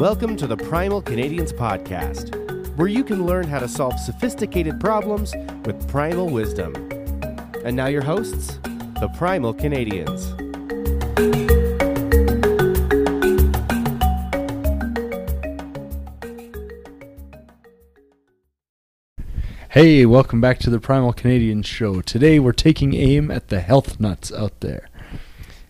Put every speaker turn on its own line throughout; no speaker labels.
Welcome to the Primal Canadians podcast, where you can learn how to solve sophisticated problems with primal wisdom. And now, your hosts, the Primal Canadians.
Hey, welcome back to the Primal Canadians show. Today we're taking aim at the health nuts out there.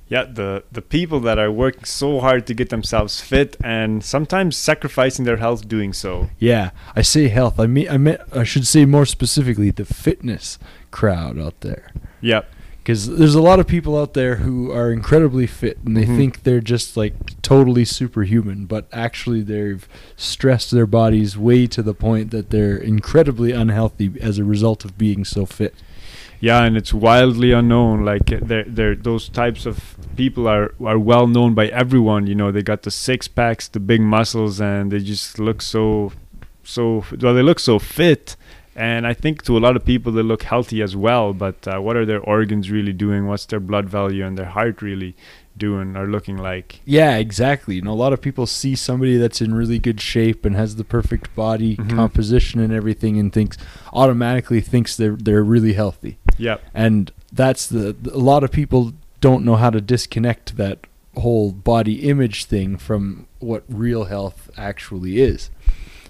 Yeah the the people that are working so hard to get themselves fit and sometimes sacrificing their health doing so
Yeah, I say health. I mean, I meant I should say more specifically the fitness crowd out there.
yeah
Because there's a lot of people out there who are incredibly fit and they
Mhm.
think they're just like totally superhuman, but actually they've stressed their bodies way to the point that they're incredibly unhealthy as a result of being so fit.
Yeah and it's wildly unknown like uh, they're, they're those types of people are are well known by everyone you know they got the six packs the big muscles and they just look so so well they look so fit. And I think to a lot of people they look healthy as well but uh, what are their organs really doing? What's their blood value and their heart really doing or looking like
Yeah, exactly. You know, a lot of people see somebody that's in really good shape and has the perfect body
Mhm.
composition and everything, and thinks automatically thinks they're they're really healthy.
yeah
And that's the a lot of people don't know how to disconnect that whole body image thing from what real health actually is.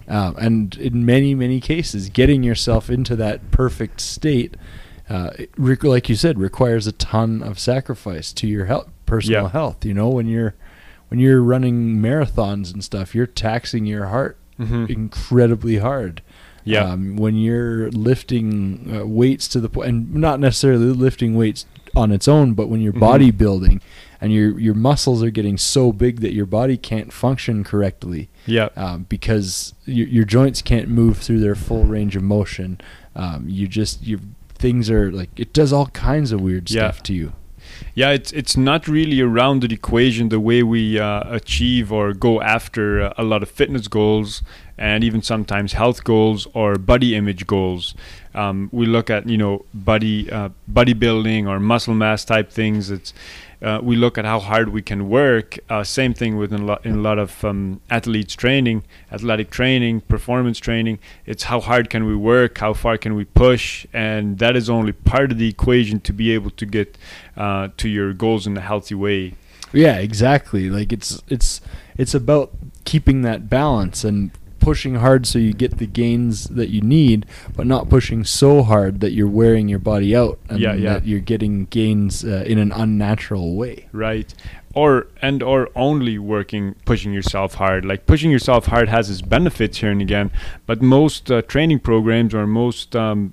Um, and in many many cases, getting yourself into that perfect state, uh, it like you said, requires a ton of sacrifice to your health, personal
Yeah.
health. You know, when you're when you're running marathons and stuff, you're taxing your heart
mm-hmm.
incredibly hard.
yeah
Um, when you're lifting uh, weights to the point, and not necessarily lifting weights on its own, but when you're
Mhm.
bodybuilding and your your muscles are getting so big that your body can't function correctly
yeah
um, because your, your joints can't move through their full range of motion. Um, you just you things are like it does all kinds of weird
Yeah.
stuff to you.
Yeah, it's it's not really a rounded equation the way we uh, achieve or go after uh, a lot of fitness goals and even sometimes health goals or body image goals. Um, we look at you know body uh, bodybuilding or muscle mass type things. It's uh, we look at how hard we can work. Uh, same thing with in a lot, in a lot of um, athletes training, athletic training, performance training. It's how hard can we work, how far can we push, and that is only part of the equation to be able to get uh, to your goals in a healthy way.
Yeah, exactly. Like it's it's it's about keeping that balance and pushing hard so you get the gains that you need, but not pushing so hard that you're wearing your body out and
Yeah, yeah.
that you're getting gains uh, in an unnatural way.
right or and or only working pushing yourself hard like pushing yourself hard has its benefits here and again but most uh, training programs or most um,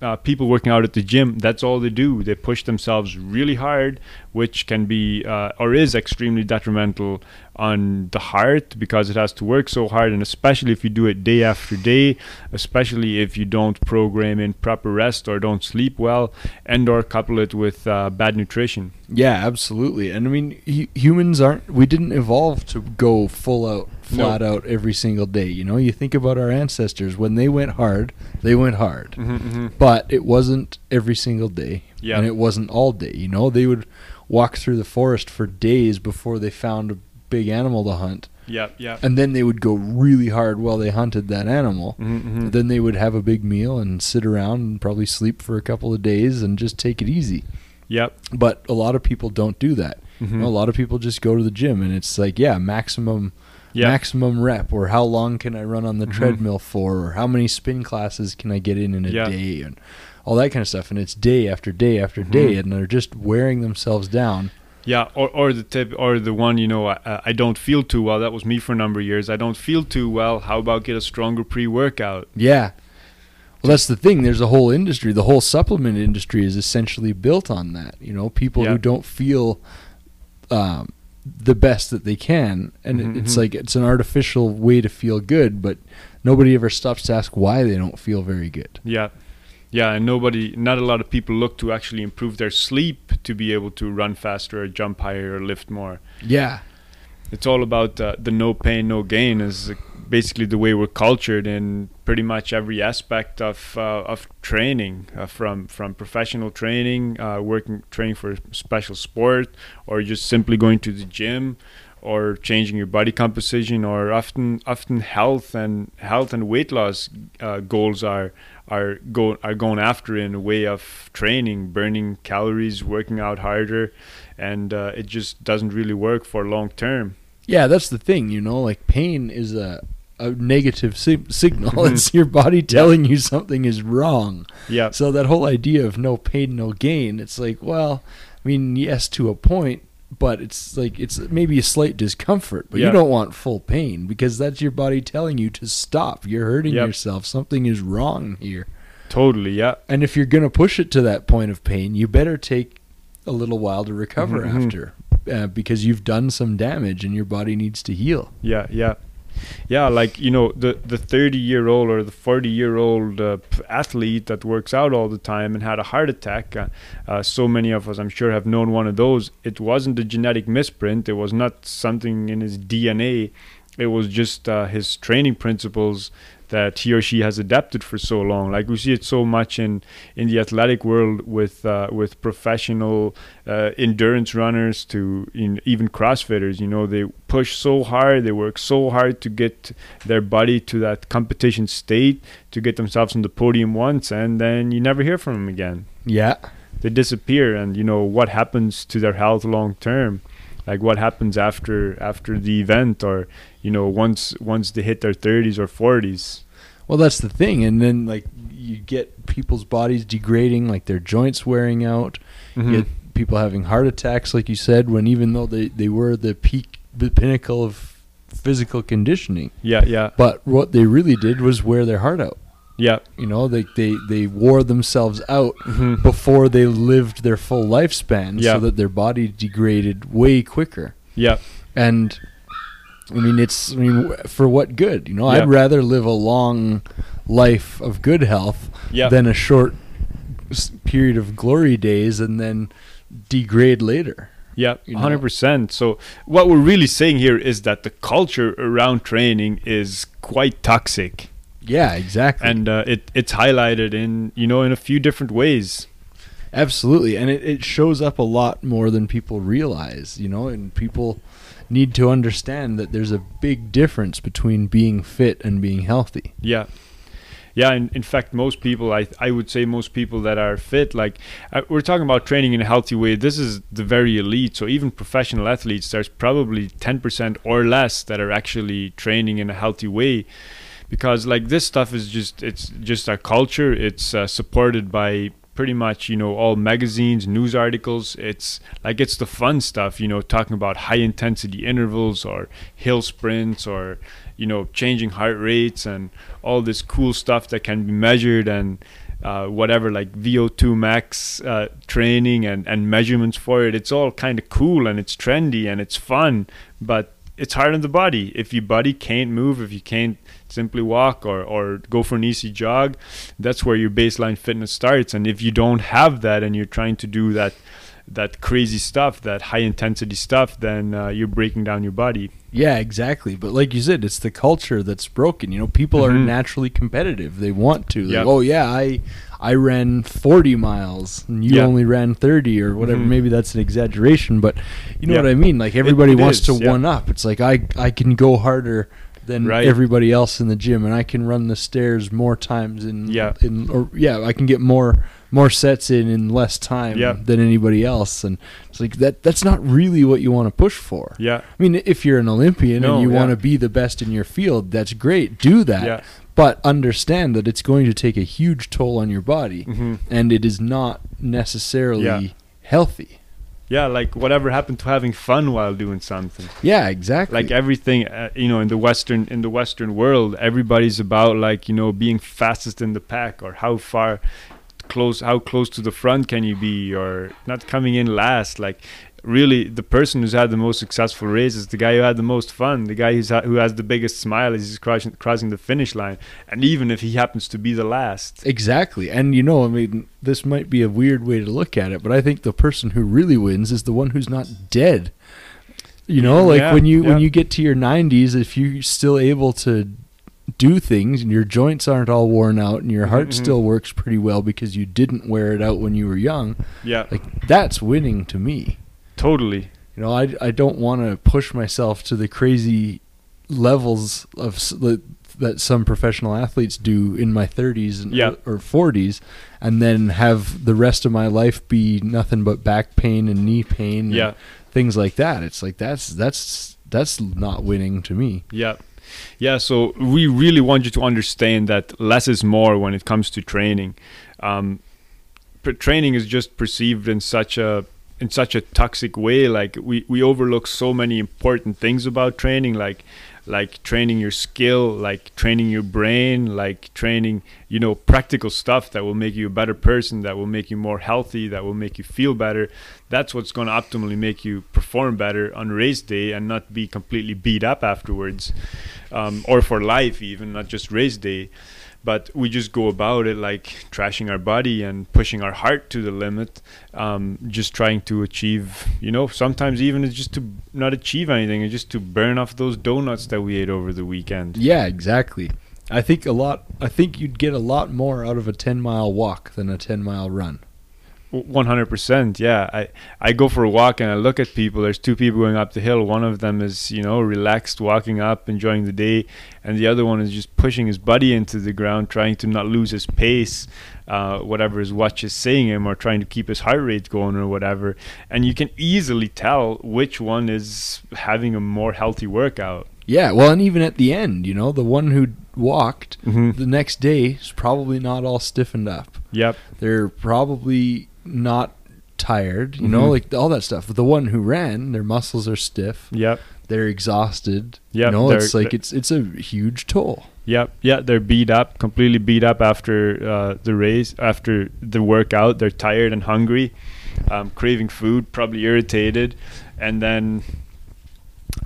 uh, people working out at the gym that's all they do they push themselves really hard which can be uh, or is extremely detrimental on the heart because it has to work so hard and especially if you do it day after day especially if you don't program in proper rest or don't sleep well and or couple it with uh, bad nutrition
Yeah, absolutely. And I mean, hu- humans aren't. We didn't evolve to go full out,
No.
flat out every single day. You know, you think about our ancestors when they went hard, they went hard.
Mm-hmm,
but it wasn't every single day
Yeah.
and it wasn't all day you know they would walk through the forest for days before they found a big animal to hunt
Yeah, yeah.
and then they would go really hard while they hunted that animal
Mm-hmm,
then they would have a big meal and sit around and probably sleep for a couple of days and just take it easy
Yep.
but a lot of people don't do that
Mhm.
you know, a lot of people just go to the gym and it's like yeah maximum
Yeah.
maximum rep or how long can i run on the
Mhm.
treadmill for or how many spin classes can i get in in a
Yeah.
day and all that kind of stuff and it's day after day after
Mhm.
day and they're just wearing themselves down
Yeah, or, or the tip, or the one, you know, I, I don't feel too well. That was me for a number of years. I don't feel too well. How about get a stronger pre-workout?
yeah well that's the thing there's a whole industry the whole supplement industry is essentially built on that you know people
Yeah.
who don't feel um, the best that they can and
Mhm,
it's
mhm.
like it's an artificial way to feel good but nobody ever stops to ask why they don't feel very good
Yeah, yeah, and nobody, not a lot of people look to actually improve their sleep to be able to run faster, or jump higher, or lift more.
yeah
It's all about uh, the no pain, no gain. Is basically the way we're cultured in pretty much every aspect of uh, of training, uh, from from professional training, uh, working training for a special sport, or just simply going to the gym, or changing your body composition or often often health and health and weight loss uh, goals are are go are going after in a way of training burning calories working out harder and uh, it just doesn't really work for long term
Yeah, that's the thing, you know, like pain is a a negative si- signal. It's your body telling you something is wrong.
yeah
So that whole idea of no pain, no gain, it's like, well, I mean, yes, to a point, but it's like it's maybe a slight discomfort, but
Yeah.
you don't want full pain because that's your body telling you to stop. You're hurting
Yep.
yourself. Something is wrong here.
totally yeah
And if you're going to push it to that point of pain, you better take a little while to recover
Mhm.
after uh, because you've done some damage and your body needs to heal.
yeah yeah yeah like you know the the 30 year old or the 40 year old uh, athlete that works out all the time and had a heart attack uh, uh, so many of us i'm sure have known one of those. It wasn't a genetic misprint. It was not something in his dna it was just uh, his training principles that he or she has adapted for so long. Like we see it so much in in the athletic world with uh, with professional uh, endurance runners to in, even CrossFitters. You know, they push so hard, they work so hard to get their body to that competition state, to get themselves on the podium once, and then you never hear from them again.
Yeah.
They disappear, and you know what happens to their health long term. Like what happens after after the event, or you know once once they hit their 30s or 40s.
Well, that's the thing. And then, like, you get people's bodies degrading, like their joints wearing out.
Mm-hmm.
You get people having heart attacks, like you said, when even though they, they were the peak, the pinnacle of physical conditioning.
Yeah, yeah,
But what they really did was wear their heart out.
yeah.
You know, they, they, they wore themselves out
Mhm.
before they lived their full lifespan
Yeah.
so that their body degraded way quicker.
Yeah,
And I mean, it's I mean, for what good? You know,
Yeah.
I'd rather live a long life of good health
yeah.
than a short period of glory days and then degrade later.
Yeah, hundred percent. So what we're really saying here is that the culture around training is quite toxic,
Yeah, exactly.
and uh, it it's highlighted in you know in a few different ways.
Absolutely. And it, it shows up a lot more than people realize, you know, and people need to understand that there's a big difference between being fit and being healthy.
Yeah. Yeah, in, in fact, most people, I I would say most people that are fit, like uh, we're talking about training in a healthy way. This is the very elite. So even professional athletes, there's probably 10% or less that are actually training in a healthy way, because like this stuff is just it's just our culture. It's uh, supported by pretty much you know all magazines, news articles. It's like it's the fun stuff, you know, talking about high intensity intervals or hill sprints or you know changing heart rates and all this cool stuff that can be measured and uh, whatever like VO2 max uh, training and, and measurements for it. It's all kind of cool and it's trendy and it's fun, but it's hard on the body. If your body can't move, if you can't simply walk or, or go for an easy jog, that's where your baseline fitness starts. And if you don't have that and you're trying to do that that crazy stuff, that high intensity stuff, then uh, you're breaking down your body.
Yeah, exactly. But like you said, it's the culture that's broken. You know, people are
Mhm.
naturally competitive. They want to. Like, oh yeah, I I ran 40 miles and you
Yeah.
only ran 30 or whatever.
Mhm.
Maybe that's an exaggeration, but you know
Yeah.
what I mean? Like everybody
it
wants
is,
to one up. It's like I I can go harder than
Right.
everybody else in the gym and I can run the stairs more times in
Yeah.
in or yeah, I can get more more sets in in less time
Yeah.
than anybody else and it's like that that's not really what you want to push for.
Yeah,
I mean, if you're an Olympian
No,
and you
yeah.
want to be the best in your field, that's great. Do that.
yeah.
But understand that it's going to take a huge toll on your body
hmm
and it is not necessarily healthy.
Yeah, like whatever happened to having fun while doing something.
Yeah, exactly.
Like everything, uh, you know, in the western in the Western world, everybody's about like you know being fastest in the pack or how far close how close to the front can you be or not coming in last like really the person who's had the most successful race is the guy who had the most fun the guy who's ha- who has the biggest smile as he's crossing, crossing the finish line and even if he happens to be the last
Exactly. And you know, I mean, this might be a weird way to look at it, but I think the person who really wins is the one who's not dead. You know, like
Yeah,
when you when you get to your 90s, if you're still able to do things and your joints aren't all worn out and your heart
Mhm.
still works pretty well because you didn't wear it out when you were young,
yeah
like that's winning to me.
totally
You know, I I don't want to push myself to the crazy levels of that some professional athletes do in my 30s and,
Yeah.
or 40s and then have the rest of my life be nothing but back pain and knee pain and
Yeah.
things like that it's like that's that's that's not winning to me
Yeah. Yeah, so we really want you to understand that less is more when it comes to training. Um, training is just perceived in such a in such a toxic way. Like we, we overlook so many important things about training, like like training your skill, like training your brain, like training you know practical stuff that will make you a better person, that will make you more healthy, that will make you feel better. That's what's going to optimally make you perform better on race day and not be completely beat up afterwards, um, or for life even, not just race day but we just go about it like trashing our body and pushing our heart to the limit um, just trying to achieve you know sometimes even it's just to not achieve anything it's just to burn off those donuts that we ate over the weekend.
Yeah exactly. I think a lot i think you'd get a lot more out of a 10 mile walk than a 10 mile run
100% yeah. I i go for a walk and i look at people. There's two people going up the hill. One of them is you know relaxed walking up enjoying the day and the other one is just pushing his body into the ground trying to not lose his pace uh, whatever his watch is saying him or trying to keep his heart rate going or whatever. And you can easily tell which one is having a more healthy workout.
Yeah well and even at the end you know the one who walked
Mhm.
the next day is probably not all stiffened up.
Yep.
They're probably not tired you know
Mhm.
like all that stuff. The one who ran their muscles are stiff.
Yep.
They're exhausted.
Yep,
you know it's like it's it's a huge toll.
Yep, yeah, they're beat up, completely beat up after uh, the race, after the workout. They're tired and hungry, um, craving food, probably irritated, and then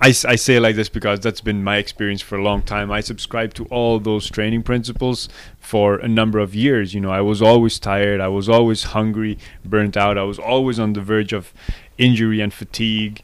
I, I say it like this because that's been my experience for a long time. I subscribed to all those training principles for a number of years. You know, I was always tired, I was always hungry, burnt out, I was always on the verge of injury and fatigue,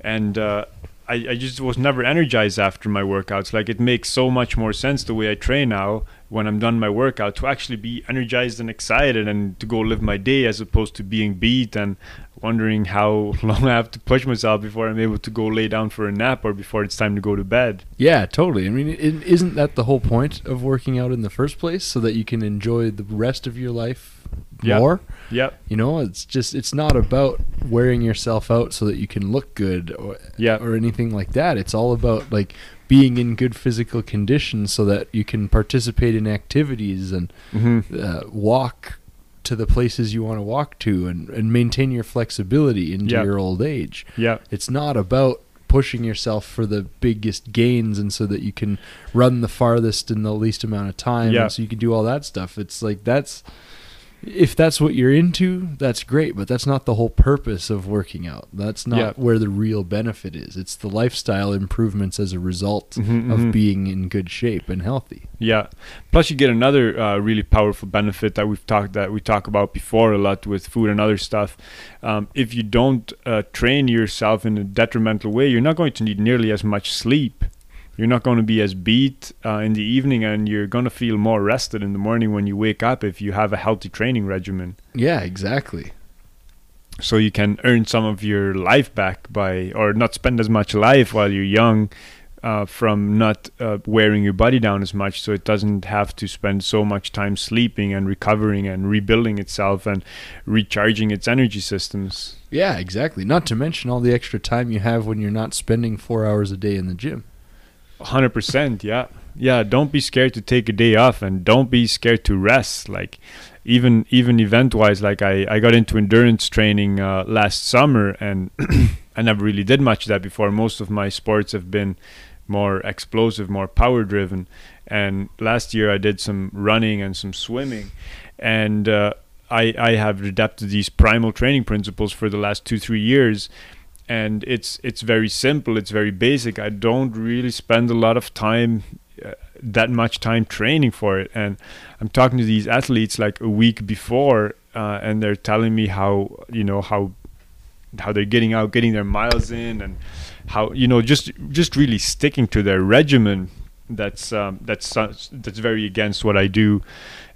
and uh, I, I just was never energized after my workouts. Like it makes so much more sense the way I train now when I'm done my workout to actually be energized and excited and to go live my day as opposed to being beat and wondering how long I have to push myself before I'm able to go lay down for a nap or before it's time to go to bed.
Yeah, totally. I mean, is isn't that the whole point of working out in the first place, so that you can enjoy the rest of your life
Yeah.
more?
Yep.
You know, it's just it's not about wearing yourself out so that you can look good or
Yeah.
or anything like that. It's all about like being in good physical condition so that you can participate in activities and
hmm
uh, walk to the places you want to walk to and, and maintain your flexibility into
Yeah.
your old age.
Yeah.
It's not about pushing yourself for the biggest gains and so that you can run the farthest in the least amount of time
Yeah.
and so you can do all that stuff. It's like that's if that's what you're into, that's great, but that's not the whole purpose of working out. That's not
Yeah.
where the real benefit is. It's the lifestyle improvements as a result
Mhm,
of
mhm.
being in good shape and healthy.
Yeah. Plus, you get another uh, really powerful benefit that we've talked that we talk about before a lot with food and other stuff. Um, if you don't uh, train yourself in a detrimental way, you're not going to need nearly as much sleep. You're not going to be as beat uh, in the evening, and you're going to feel more rested in the morning when you wake up if you have a healthy training regimen.
Yeah, exactly.
So you can earn some of your life back by, or not spend as much life while you're young. Uh, from not uh, wearing your body down as much, so it doesn't have to spend so much time sleeping and recovering and rebuilding itself and recharging its energy systems.
Yeah, exactly. Not to mention all the extra time you have when you're not spending four hours a day in the gym.
Hundred percent, yeah, yeah. Don't be scared to take a day off, and don't be scared to rest. Like, even even event wise, like I I got into endurance training uh, last summer, and I never really did much of that before. Most of my sports have been more explosive, more power driven. And last year I did some running and some swimming, and uh, I I have adapted these primal training principles for the last two three years and it's it's very simple it's very basic. I don't really spend a lot of time uh, that much time training for it. And i'm talking to these athletes like a week before uh, and they're telling me how you know how how they're getting out getting their miles in and how you know just just really sticking to their regimen. That's um, that's uh, that's very against what i do.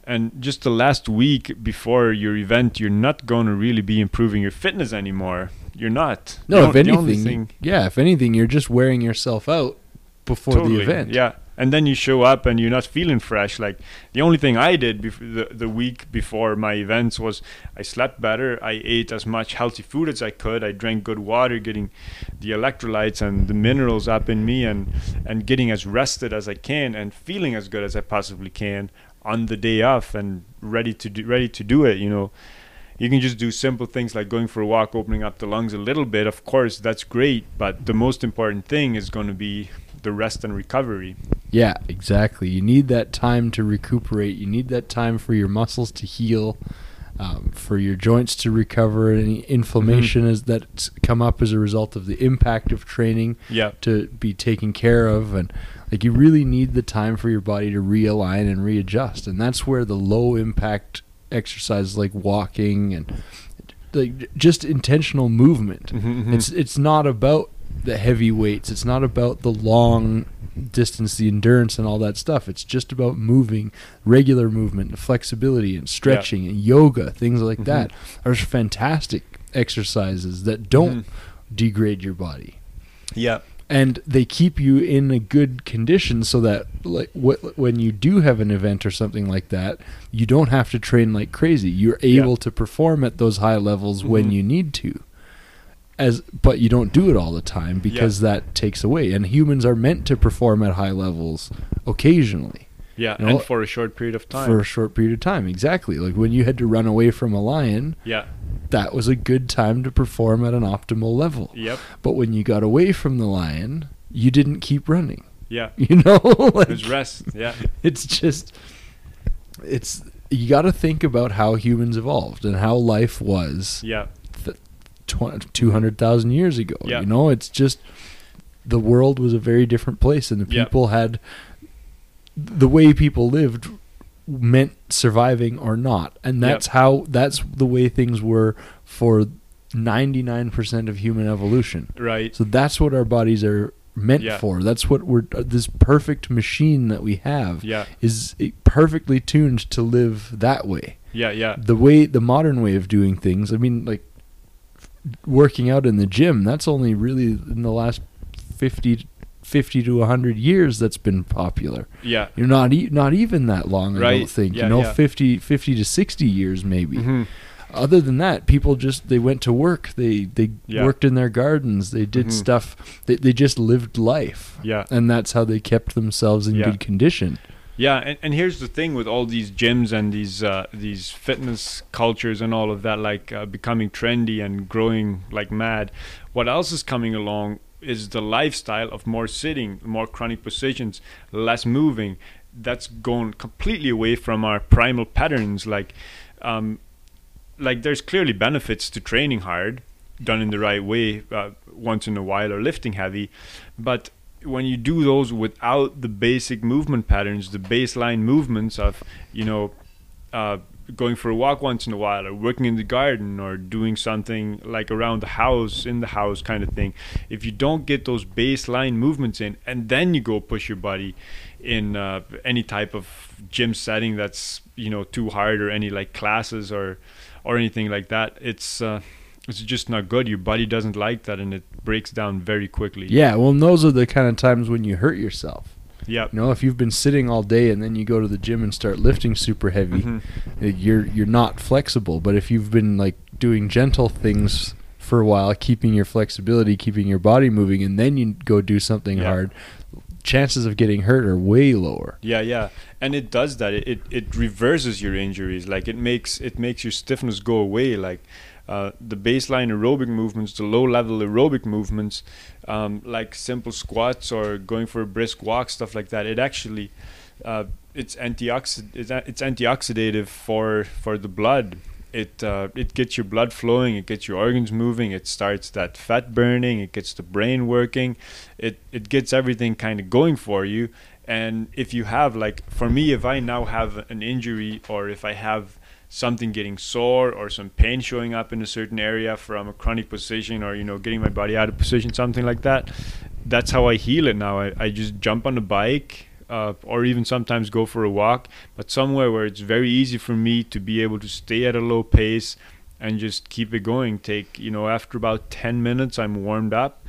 And just the last week before your event, you're not going to really be improving your fitness anymore. You're not.
No, if anything,
thing-
yeah, if anything, you're just wearing yourself out before the event.
Yeah, and then you show up and you're not feeling fresh. Like the only thing I did bef- the the week before my events was I slept better. I ate as much healthy food as I could. I drank good water, getting the electrolytes and the minerals up in me, and and getting as rested as I can, and feeling as good as I possibly can on the day off, and ready to do ready to do it. You know. You can just do simple things like going for a walk, opening up the lungs a little bit. Of course, that's great, but the most important thing is going to be the rest and recovery.
Yeah, exactly. You need that time to recuperate. You need that time for your muscles to heal, um, for your joints to recover. Any inflammation
Mm-hmm.
is that's come up as a result of the impact of training
Yeah.
to be taken care of, and like you really need the time for your body to realign and readjust. And that's where the low impact exercises like walking and like just intentional movement
Mhm,
it's it's not about the heavy weights. It's not about the long distance, the endurance, and all that stuff. It's just about moving, regular movement, and flexibility, and stretching, and yoga, things like
Mhm.
that. Are fantastic exercises that don't
Mhm.
degrade your body,
Yeah.
And they keep you in a good condition so that like wh- when you do have an event or something like that, you don't have to train like crazy. You're
Yeah.
able to perform at those high levels when
Mhm.
you need to as but you don't do it all the time because that takes away and humans are meant to perform at high levels occasionally
Yeah.
You know,
and for a short period of time.
for a short period of time exactly like when you had to run away from a lion
yeah.
That was a good time to perform at an optimal level
Yep.
but when you got away from the lion you didn't keep running
Yeah.
you know like,
There's rest. Yeah.
it's just it's you got to think about how humans evolved and how life was
Yeah.
tw- 200,000 years ago.
Yeah.
You know, it's just the world was a very different place and the
Yeah.
people had the way people lived meant surviving or not. And that's how that's the way things were for 99% of human evolution.
Right.
So that's what our bodies are meant
Yeah.
for. That's what we're uh, this perfect machine that we have
Yeah.
is uh, perfectly tuned to live that way
Yeah. Yeah.
the way the modern way of doing things i mean like working out in the gym that's only really in the last 50 50 to 100 years that's been popular
Yeah.
you're not e- not even that long i
Right.
don't think
Yeah,
you know
yeah.
50 50 to 60 years maybe
Mhm.
other than that people just they went to work they they
Yeah.
worked in their gardens they did
Mhm.
stuff they, they just lived life
Yeah.
and that's how they kept themselves in good condition
Yeah, and, and here's the thing with all these gyms and these uh, these fitness cultures and all of that, like uh, becoming trendy and growing like mad. What else is coming along is the lifestyle of more sitting, more chronic positions, less moving. That's gone completely away from our primal patterns. Like, um, like there's clearly benefits to training hard, done in the right way, uh, once in a while, or lifting heavy, but when you do those without the basic movement patterns, the baseline movements of, you know, uh, going for a walk once in a while, or working in the garden, or doing something like around the house, in the house kind of thing, if you don't get those baseline movements in, and then you go push your body in uh, any type of gym setting that's you know too hard, or any like classes or or anything like that, it's uh, it's just not good. Your body doesn't like that, and it breaks down very quickly.
yeah well those are the kind of times when you hurt yourself
Yeah.
You know, if you've been sitting all day and then you go to the gym and start lifting super heavy,
Mhm.
uh, you're you're not flexible. But if you've been like doing gentle things for a while, keeping your flexibility, keeping your body moving, and then you go do something
Yeah.
hard, chances of getting hurt are way lower.
Yeah, yeah, and it does that. It, it it reverses your injuries. Like it makes it makes your stiffness go away. Like uh, the baseline aerobic movements, the low level aerobic movements, um, like simple squats or going for a brisk walk, stuff like that. It actually uh, it's antioxid it's, a- it's antioxidative for for the blood. It uh, it gets your blood flowing. It gets your organs moving. It starts that fat burning. It gets the brain working. It it gets everything kind of going for you. And if you have like for me, if I now have an injury or if I have something getting sore or some pain showing up in a certain area from a chronic position or you know getting my body out of position, something like that, that's how I heal it now. I, I just jump on a bike. uh, or even sometimes go for a walk, but somewhere where it's very easy for me to be able to stay at a low pace and just keep it going. Take, you know, after about 10 minutes, I'm warmed up,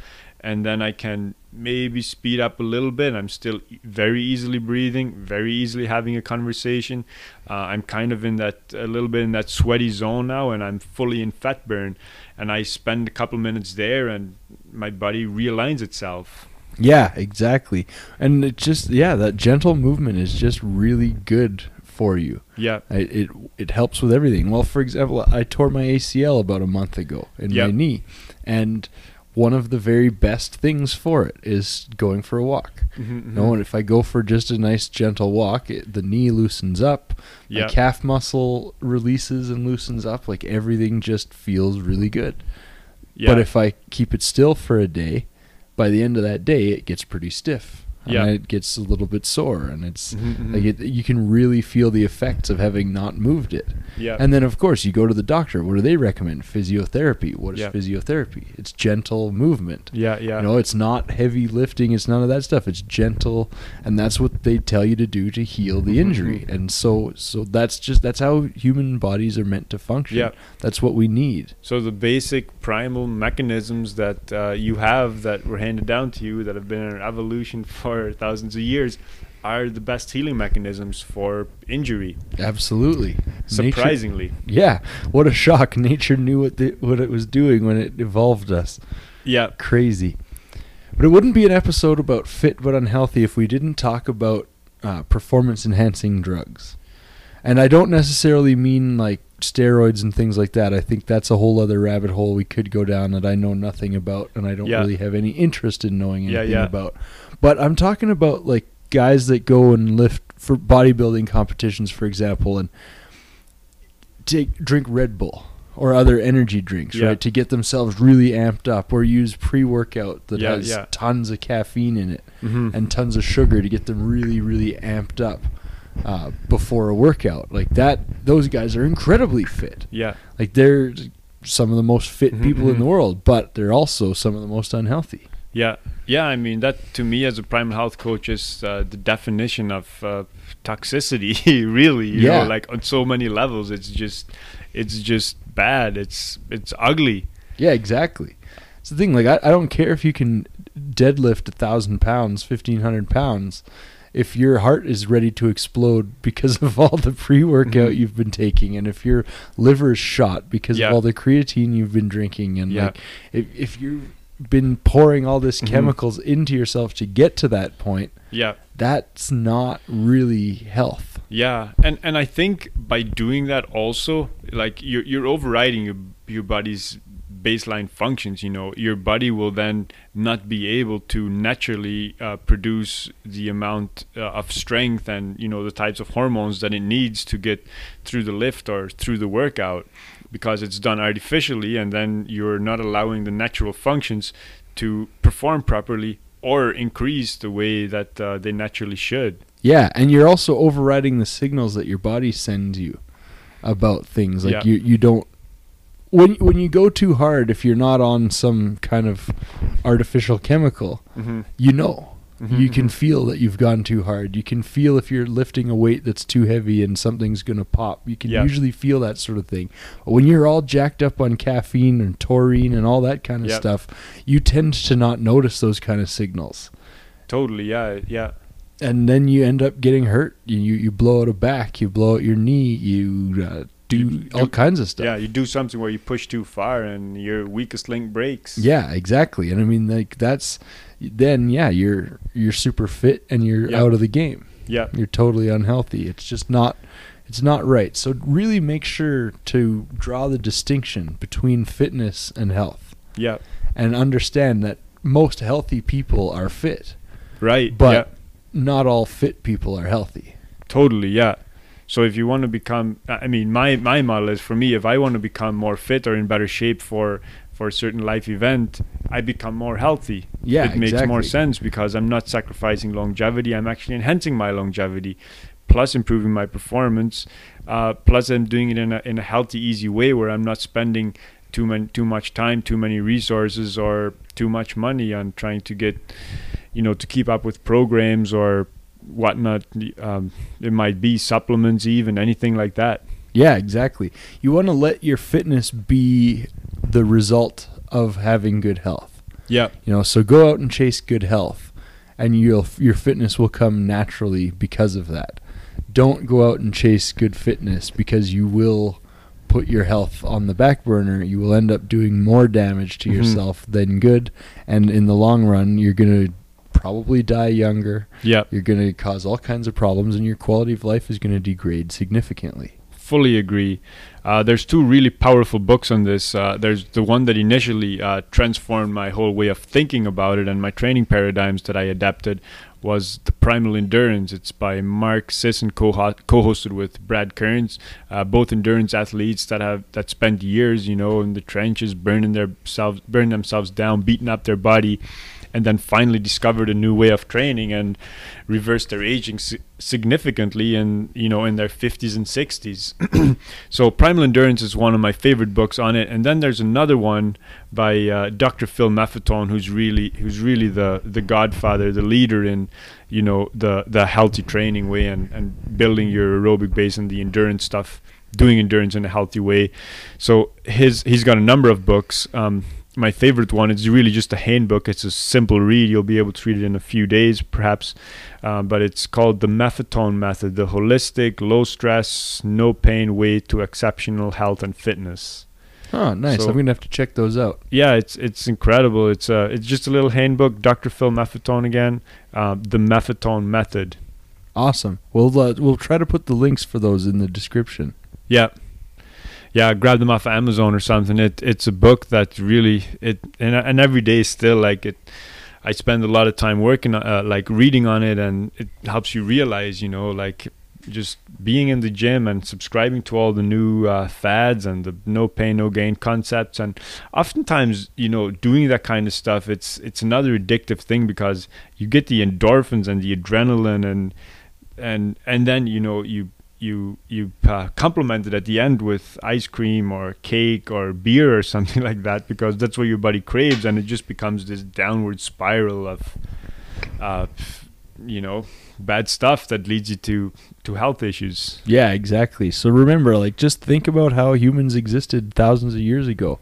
and then I can maybe speed up a little bit. I'm still very easily breathing, very easily having a conversation. Uh, I'm kind of in that, a little bit in that sweaty zone now, and I'm fully in fat burn. And I spend a couple minutes there, and my body realigns itself.
Yeah, exactly. And it just yeah, that gentle movement is just really good for you.
Yeah.
It it, it helps with everything. Well, for example, I tore my ACL about a month ago in my knee, and one of the very best things for it is going for a walk.
Mhm,
You know, and if I go for just a nice gentle walk, it, the knee loosens up, my
Yep.
calf muscle releases and loosens up, like everything just feels really good.
Yeah.
But if I keep it still for a day, by the end of that day, it gets pretty stiff.
Yeah.
And it gets a little bit sore, and it's
Mhm, mhm.
like it, you can really feel the effects of having not moved it.
yeah.
And then, of course, you go to the doctor. What do they recommend? Physiotherapy. What is
Yeah.
physiotherapy? It's gentle movement.
yeah, yeah.
You know, it's not heavy lifting. It's none of that stuff. It's gentle, and that's what they tell you to do to heal the
Mhm,
injury.
mhm.
And so, so that's just that's how human bodies are meant to function.
Yeah.
That's what we need.
So the basic primal mechanisms that uh, you have that were handed down to you that have been in evolution for thousands of years are the best healing mechanisms for injury.
Absolutely. Nature-
Surprisingly.
yeah. What a shock! Nature knew what the, what it was doing when it evolved us.
Yeah.
Crazy. But it wouldn't be an episode about fit but unhealthy if we didn't talk about uh, performance enhancing drugs. And I don't necessarily mean like steroids and things like that. I think that's a whole other rabbit hole we could go down that I know nothing about and I don't
Yeah.
really have any interest in knowing
Yeah,
anything
yeah.
about. But I'm talking about like guys that go and lift for bodybuilding competitions, for example, and take drink Red Bull or other energy drinks,
Yeah.
right, to get themselves really amped up, or use pre-workout that
Yeah,
has
yeah.
tons of caffeine in it
Mhm.
and tons of sugar to get them really, really amped up uh, before a workout. Like that, those guys are incredibly fit.
Yeah.
Like they're some of the most fit
Mhm,
people in
mhm.
the world, but they're also some of the most unhealthy.
Yeah, yeah. I mean, that to me as a primal health coach is uh, the definition of uh, toxicity. really, you
Yeah.
know, like on so many levels, it's just, it's just bad. It's it's ugly.
Yeah, exactly. It's the thing. Like I, I don't care if you can deadlift a thousand pounds, fifteen hundred pounds. If your heart is ready to explode because of all the pre-workout
Mhm.
you've been taking, and if your liver is shot because
Yeah.
of all the creatine you've been drinking, and
Yeah.
like if if you've been pouring all this
Mhm.
chemicals into yourself to get to that point,
Yeah,
that's not really health.
yeah. And and I think by doing that also, like you're you're overriding your your body's baseline functions. You know, your body will then not be able to naturally uh, produce the amount uh, of strength and you know the types of hormones that it needs to get through the lift or through the workout because it's done artificially and then you're not allowing the natural functions to perform properly or increase the way that uh, they naturally should.
Yeah, and you're also overriding the signals that your body sends you about things. Like
Yeah.
you you don't when when you go too hard if you're not on some kind of artificial chemical,
Mm-hmm.
you know.
Mhm,
You can
mhm.
feel that you've gone too hard. You can feel if you're lifting a weight that's too heavy and something's going to pop. You can
Yeah.
usually feel that sort of thing. But when you're all jacked up on caffeine and taurine and all that kind of
Yep.
stuff, you tend to not notice those kind of signals
Totally, yeah, yeah.
and then you end up getting hurt. You you, you blow out a back, you blow out your knee, you uh, do
You-
all kinds of stuff.
Yeah, you do something where you push too far and your weakest link breaks.
Yeah, exactly. And I mean, like that's then yeah, you're you're super fit and you're
Yeah.
out of the game.
Yeah.
You're totally unhealthy. It's just not it's not right. So really make sure to draw the distinction between fitness and health
Yeah.
and understand that most healthy people are fit,
Right.
but
yeah.
not all fit people are healthy.
Totally, yeah. So if you want to become, I mean, my my model is for me. If I want to become more fit or in better shape for for a certain life event, I become more healthy.
Yeah,
it makes more sense because I'm not sacrificing longevity. I'm actually enhancing my longevity, plus improving my performance. Uh, plus, I'm doing it in a in a healthy, easy way where I'm not spending too many too much time, too many resources, or too much money on trying to get, you know, to keep up with programs or whatnot. Um, it might be supplements, even anything like that.
Yeah, exactly. You want to let your fitness be the result of having good health.
Yeah.
You know, so go out and chase good health, and you'll your fitness will come naturally because of that. Don't go out and chase good fitness because you will put your health on the back burner. You will end up doing more damage to
Mhm.
yourself than good, and in the long run, you're gonna probably die younger.
Yeah.
You're gonna cause all kinds of problems, and your quality of life is gonna degrade significantly.
fully agree. Uh, there's two really powerful books on this. Uh, there's the one that initially uh, transformed my whole way of thinking about it and my training paradigms that I adapted was the Primal Endurance. It's by Mark Sisson, co- co-hosted with Brad Kearns, uh, both endurance athletes that have that spent years, you know, in the trenches, burning themselves, burning themselves down, beating up their body, and then finally discovered a new way of training and reversed their aging si- significantly and you know in their 50s and 60s so primal endurance is one of my favorite books on it. And then there's another one by uh, dr phil maffetone who's really who's really the the godfather the leader in you know the the healthy training way and and building your aerobic base and the endurance stuff doing endurance in a healthy way. So his he's got a number of books. Um, my favorite one it's really just a handbook. It's a simple read. You'll be able to read it in a few days, perhaps. Um, but it's called the Maffetone Method: the holistic, low stress, no pain way to exceptional health and fitness.
Oh, nice!
So-
I'm gonna have to check those out.
Yeah, it's it's incredible. It's uh, it's just a little handbook. Dr. Phil Maffetone again. Um, the Maffetone Method.
Awesome. We'll uh, we'll try to put the links for those in the description.
Yeah. Yeah, grab them off Amazon or something. It it's a book that really it and and every day still like it I spend a lot of time working uh, like reading on it and it helps you realize, you know, like just being in the gym and subscribing to all the new uh, fads and the no pain no gain concepts and oftentimes you know doing that kind of stuff it's it's another addictive thing because you get the endorphins and the adrenaline and and and then you know you you you uh, complement it at the end with ice cream or cake or beer or something like that because that's what your body craves and it just becomes this downward spiral of uh, you know bad stuff that leads you to to health issues
Yeah, exactly. So remember, like, just think about how humans existed thousands of years ago,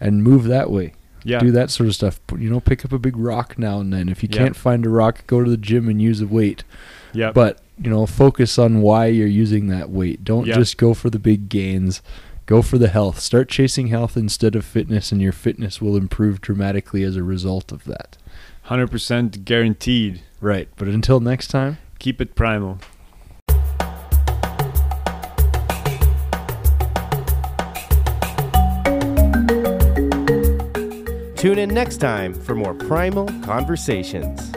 and move that way.
yeah
Do that sort of stuff. You know, pick up a big rock now and then. If you
Yeah.
can't find a rock, go to the gym and use a weight.
yeah
But you know, focus on why you're using that weight. Don't
Yeah.
just go for the big gains. Go for the health. Start chasing health instead of fitness, and your fitness will improve dramatically as a result of that.
100% guaranteed
Right. But until next time.
keep it primal
Tune in next time for more primal conversations.